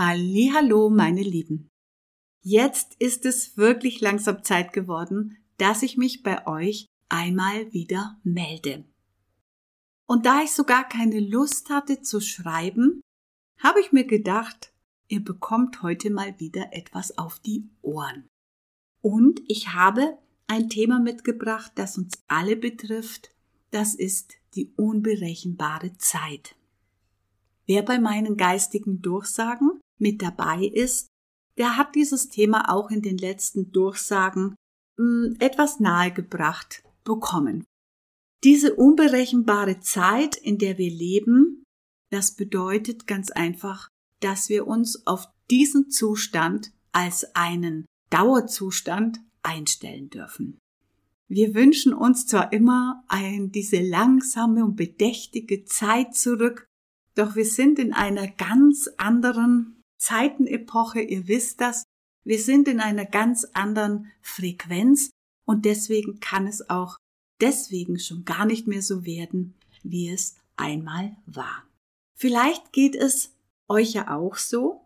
Hallo, meine Lieben. Jetzt ist es wirklich langsam Zeit geworden, dass ich mich bei euch einmal wieder melde. Und da ich sogar keine Lust hatte zu schreiben, habe ich mir gedacht, ihr bekommt heute mal wieder etwas auf die Ohren. Und ich habe ein Thema mitgebracht, das uns alle betrifft. Das ist die unberechenbare Zeit. Wer bei meinen geistigen Durchsagen mit dabei ist, der hat dieses Thema auch in den letzten Durchsagen mh, hm, etwas nahegebracht bekommen. Diese unberechenbare Zeit, in der wir leben, das bedeutet ganz einfach, dass wir uns auf diesen Zustand als einen Dauerzustand einstellen dürfen. Wir wünschen uns zwar immer ein, diese langsame und bedächtige Zeit zurück, doch wir sind in einer ganz anderen Zeitenepoche, ihr wisst das. Wir sind in einer ganz anderen Frequenz und deswegen kann es auch deswegen schon gar nicht mehr so werden, wie es einmal war. Vielleicht geht es euch ja auch so.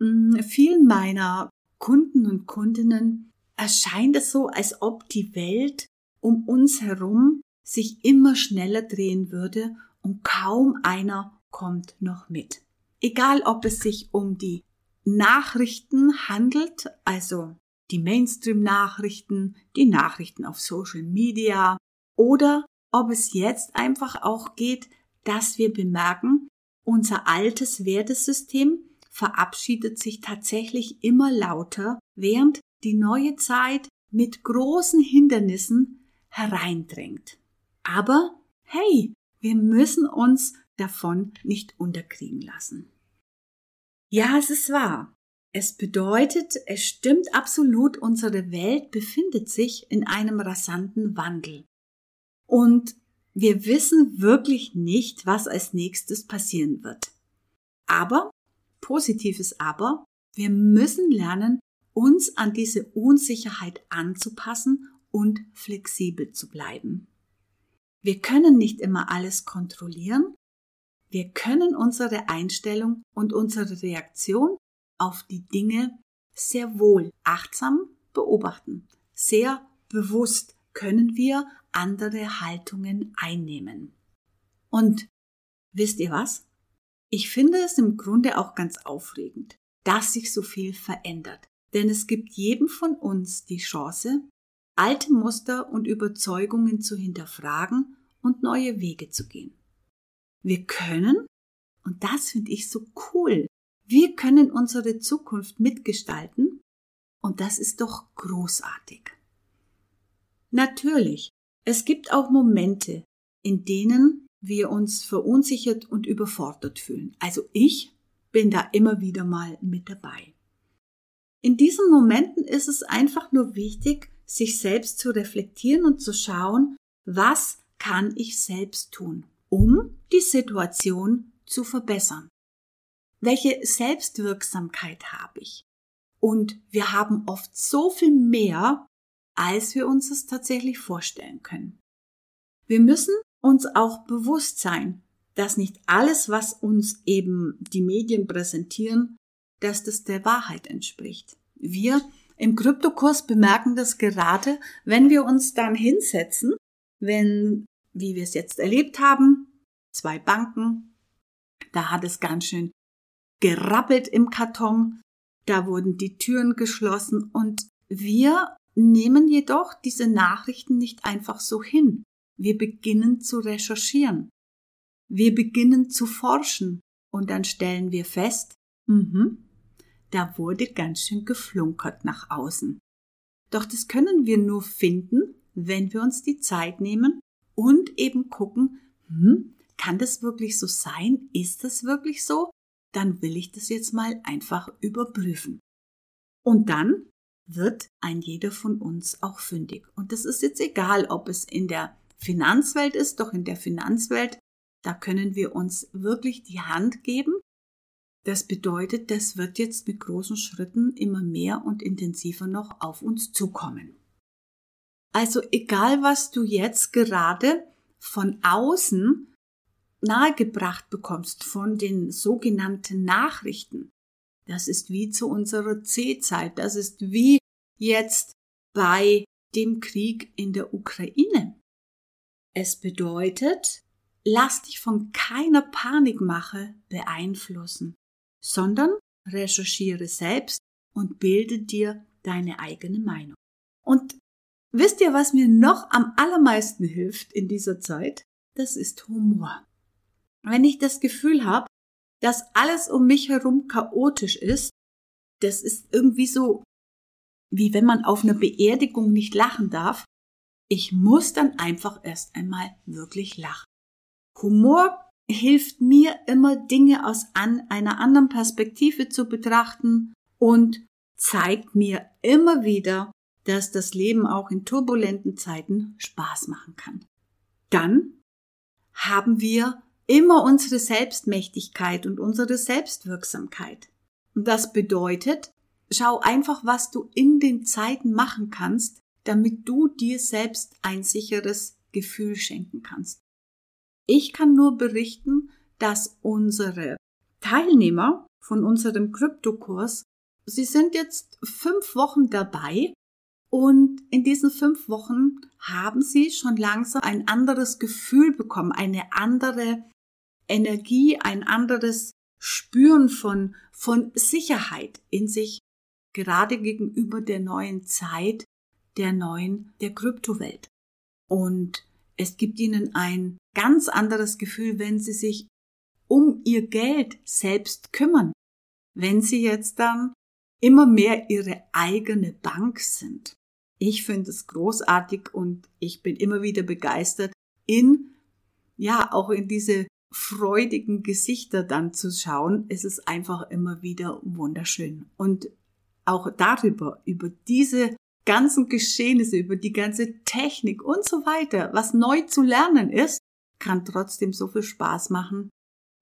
Hm, vielen meiner Kunden und Kundinnen erscheint es so, als ob die Welt um uns herum sich immer schneller drehen würde und kaum einer kommt noch mit. Egal ob es sich um die Nachrichten handelt, also die Mainstream-Nachrichten, die Nachrichten auf Social Media oder ob es jetzt einfach auch geht, dass wir bemerken, unser altes Wertesystem verabschiedet sich tatsächlich immer lauter, während die neue Zeit mit großen Hindernissen hereindrängt. Aber hey, wir müssen uns davon nicht unterkriegen lassen. Ja, es ist wahr. Es bedeutet, es stimmt absolut, unsere Welt befindet sich in einem rasanten Wandel. Und wir wissen wirklich nicht, was als nächstes passieren wird. Aber, positives Aber, wir müssen lernen, uns an diese Unsicherheit anzupassen und flexibel zu bleiben. Wir können nicht immer alles kontrollieren, wir können unsere Einstellung und unsere Reaktion auf die Dinge sehr wohl achtsam beobachten. Sehr bewusst können wir andere Haltungen einnehmen. Und wisst ihr was? Ich finde es im Grunde auch ganz aufregend, dass sich so viel verändert. Denn es gibt jedem von uns die Chance, alte Muster und Überzeugungen zu hinterfragen und neue Wege zu gehen. Wir können, und das finde ich so cool, wir können unsere Zukunft mitgestalten und das ist doch großartig. Natürlich, es gibt auch Momente, in denen wir uns verunsichert und überfordert fühlen. Also ich bin da immer wieder mal mit dabei. In diesen Momenten ist es einfach nur wichtig, sich selbst zu reflektieren und zu schauen, was kann ich selbst tun? Um die Situation zu verbessern. Welche Selbstwirksamkeit habe ich? Und wir haben oft so viel mehr, als wir uns es tatsächlich vorstellen können. Wir müssen uns auch bewusst sein, dass nicht alles, was uns eben die Medien präsentieren, dass das der Wahrheit entspricht. Wir im Kryptokurs bemerken das gerade, wenn wir uns dann hinsetzen, wenn wie wir es jetzt erlebt haben, zwei Banken, da hat es ganz schön gerappelt im Karton, da wurden die Türen geschlossen und wir nehmen jedoch diese Nachrichten nicht einfach so hin. Wir beginnen zu recherchieren. Wir beginnen zu forschen und dann stellen wir fest, mhm, da wurde ganz schön geflunkert nach außen. Doch das können wir nur finden, wenn wir uns die Zeit nehmen und eben gucken, hm, kann das wirklich so sein? Ist das wirklich so? Dann will ich das jetzt mal einfach überprüfen. Und dann wird ein jeder von uns auch fündig. Und das ist jetzt egal, ob es in der Finanzwelt ist, doch in der Finanzwelt, da können wir uns wirklich die Hand geben. Das bedeutet, das wird jetzt mit großen Schritten immer mehr und intensiver noch auf uns zukommen. Also egal, was du jetzt gerade von außen nahegebracht bekommst von den sogenannten Nachrichten, Das ist wie zu unserer C-Zeit. Das ist wie jetzt bei dem Krieg in der Ukraine. Es bedeutet, lass dich von keiner Panikmache beeinflussen, sondern recherchiere selbst und bilde dir deine eigene Meinung. Und wisst ihr, was mir noch am allermeisten hilft in dieser Zeit? Das ist Humor. Wenn ich das Gefühl habe, dass alles um mich herum chaotisch ist, das ist irgendwie so, wie wenn man auf einer Beerdigung nicht lachen darf. Ich muss dann einfach erst einmal wirklich lachen. Humor hilft mir immer Dinge aus an einer anderen Perspektive zu betrachten und zeigt mir immer wieder, dass das Leben auch in turbulenten Zeiten Spaß machen kann. Dann haben wir immer unsere Selbstmächtigkeit und unsere Selbstwirksamkeit. Und das bedeutet, schau einfach, was du in den Zeiten machen kannst, damit du dir selbst ein sicheres Gefühl schenken kannst. Ich kann nur berichten, dass unsere Teilnehmer von unserem Kryptokurs, sie sind jetzt fünf Wochen dabei und in diesen fünf Wochen haben sie schon langsam ein anderes Gefühl bekommen, eine andere Energie, ein anderes Spüren von, von Sicherheit in sich, gerade gegenüber der neuen Zeit, der neuen, der Kryptowelt. Und es gibt ihnen ein ganz anderes Gefühl, wenn sie sich um ihr Geld selbst kümmern, wenn sie jetzt dann immer mehr ihre eigene Bank sind. Ich finde es großartig und ich bin immer wieder begeistert, in, ja, auch in diese freudigen Gesichter dann zu schauen. Es ist einfach immer wieder wunderschön. Und auch darüber, über diese ganzen Geschehnisse, über die ganze Technik und so weiter, was neu zu lernen ist, kann trotzdem so viel Spaß machen.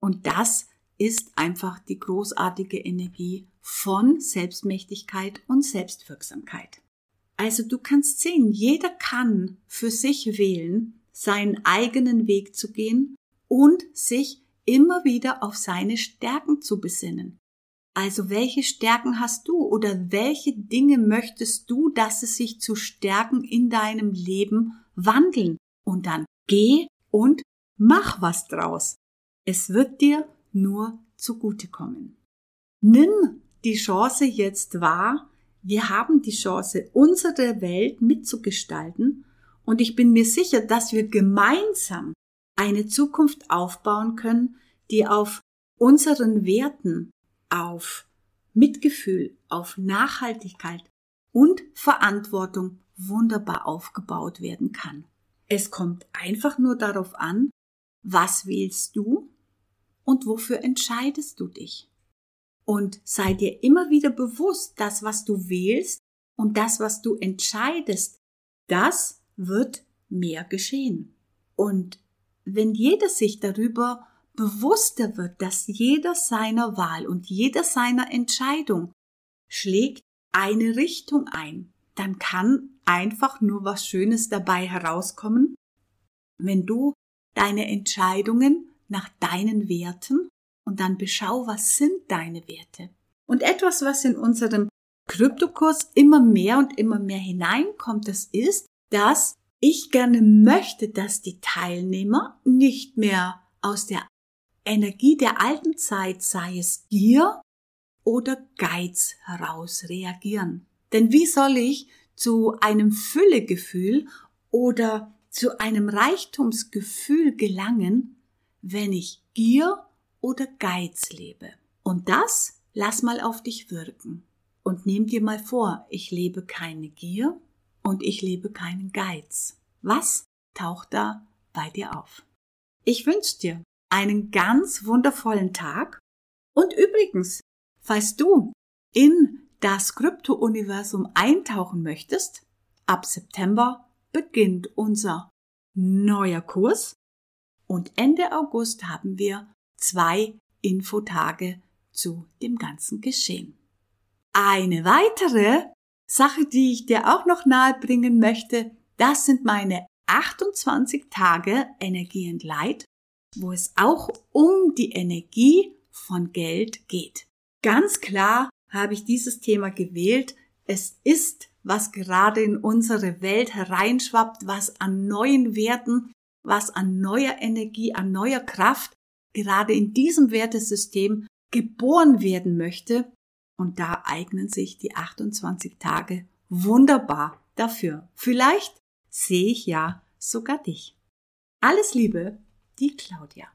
Und das ist einfach die großartige Energie von Selbstmächtigkeit und Selbstwirksamkeit. Also du kannst sehen, jeder kann für sich wählen, seinen eigenen Weg zu gehen und sich immer wieder auf seine Stärken zu besinnen. Also welche Stärken hast du oder welche Dinge möchtest du, dass es sich zu Stärken in deinem Leben wandeln? Und dann geh und mach was draus. Es wird dir nur zugutekommen. Nimm die Chance jetzt wahr. Wir haben die Chance, unsere Welt mitzugestalten. Und ich bin mir sicher, dass wir gemeinsam eine Zukunft aufbauen können, die auf unseren Werten, auf Mitgefühl, auf Nachhaltigkeit und Verantwortung wunderbar aufgebaut werden kann. Es kommt einfach nur darauf an, was wählst du und wofür entscheidest du dich. Und sei dir immer wieder bewusst, das, was du wählst und das, was du entscheidest, das wird mehr geschehen. Und wenn jeder sich darüber bewusster wird, dass jeder seiner Wahl und jeder seiner Entscheidung schlägt eine Richtung ein, dann kann einfach nur was Schönes dabei herauskommen, wenn du deine Entscheidungen nach deinen Werten und dann beschau, was sind deine Werte. Und etwas, was in unserem Kryptokurs immer mehr und immer mehr hineinkommt, das ist, dass ich gerne möchte, dass die Teilnehmer nicht mehr aus der Energie der alten Zeit, sei es Gier oder Geiz heraus reagieren. Denn wie soll ich zu einem Füllegefühl oder zu einem Reichtumsgefühl gelangen, wenn ich Gier oder Geiz lebe? Und das lass mal auf dich wirken. Und nimm dir mal vor, ich lebe keine Gier und ich lebe keinen Geiz. Was taucht da bei dir auf? Ich wünsche dir einen ganz wundervollen Tag. Und übrigens, falls du in das Krypto-Universum eintauchen möchtest, ab September beginnt unser neuer Kurs und Ende August haben wir zwei Infotage zu dem ganzen Geschehen. Eine weitere Sache, die ich dir auch noch nahe bringen möchte, das sind meine 28 Tage Energie and Light wo es auch um die Energie von Geld geht. Ganz klar habe ich dieses Thema gewählt. Es ist, was gerade in unsere Welt hereinschwappt, was an neuen Werten, was an neuer Energie, an neuer Kraft gerade in diesem Wertesystem geboren werden möchte. Und da eignen sich die 28 Tage wunderbar dafür. Vielleicht sehe ich ja sogar dich. Alles Liebe, die Claudia.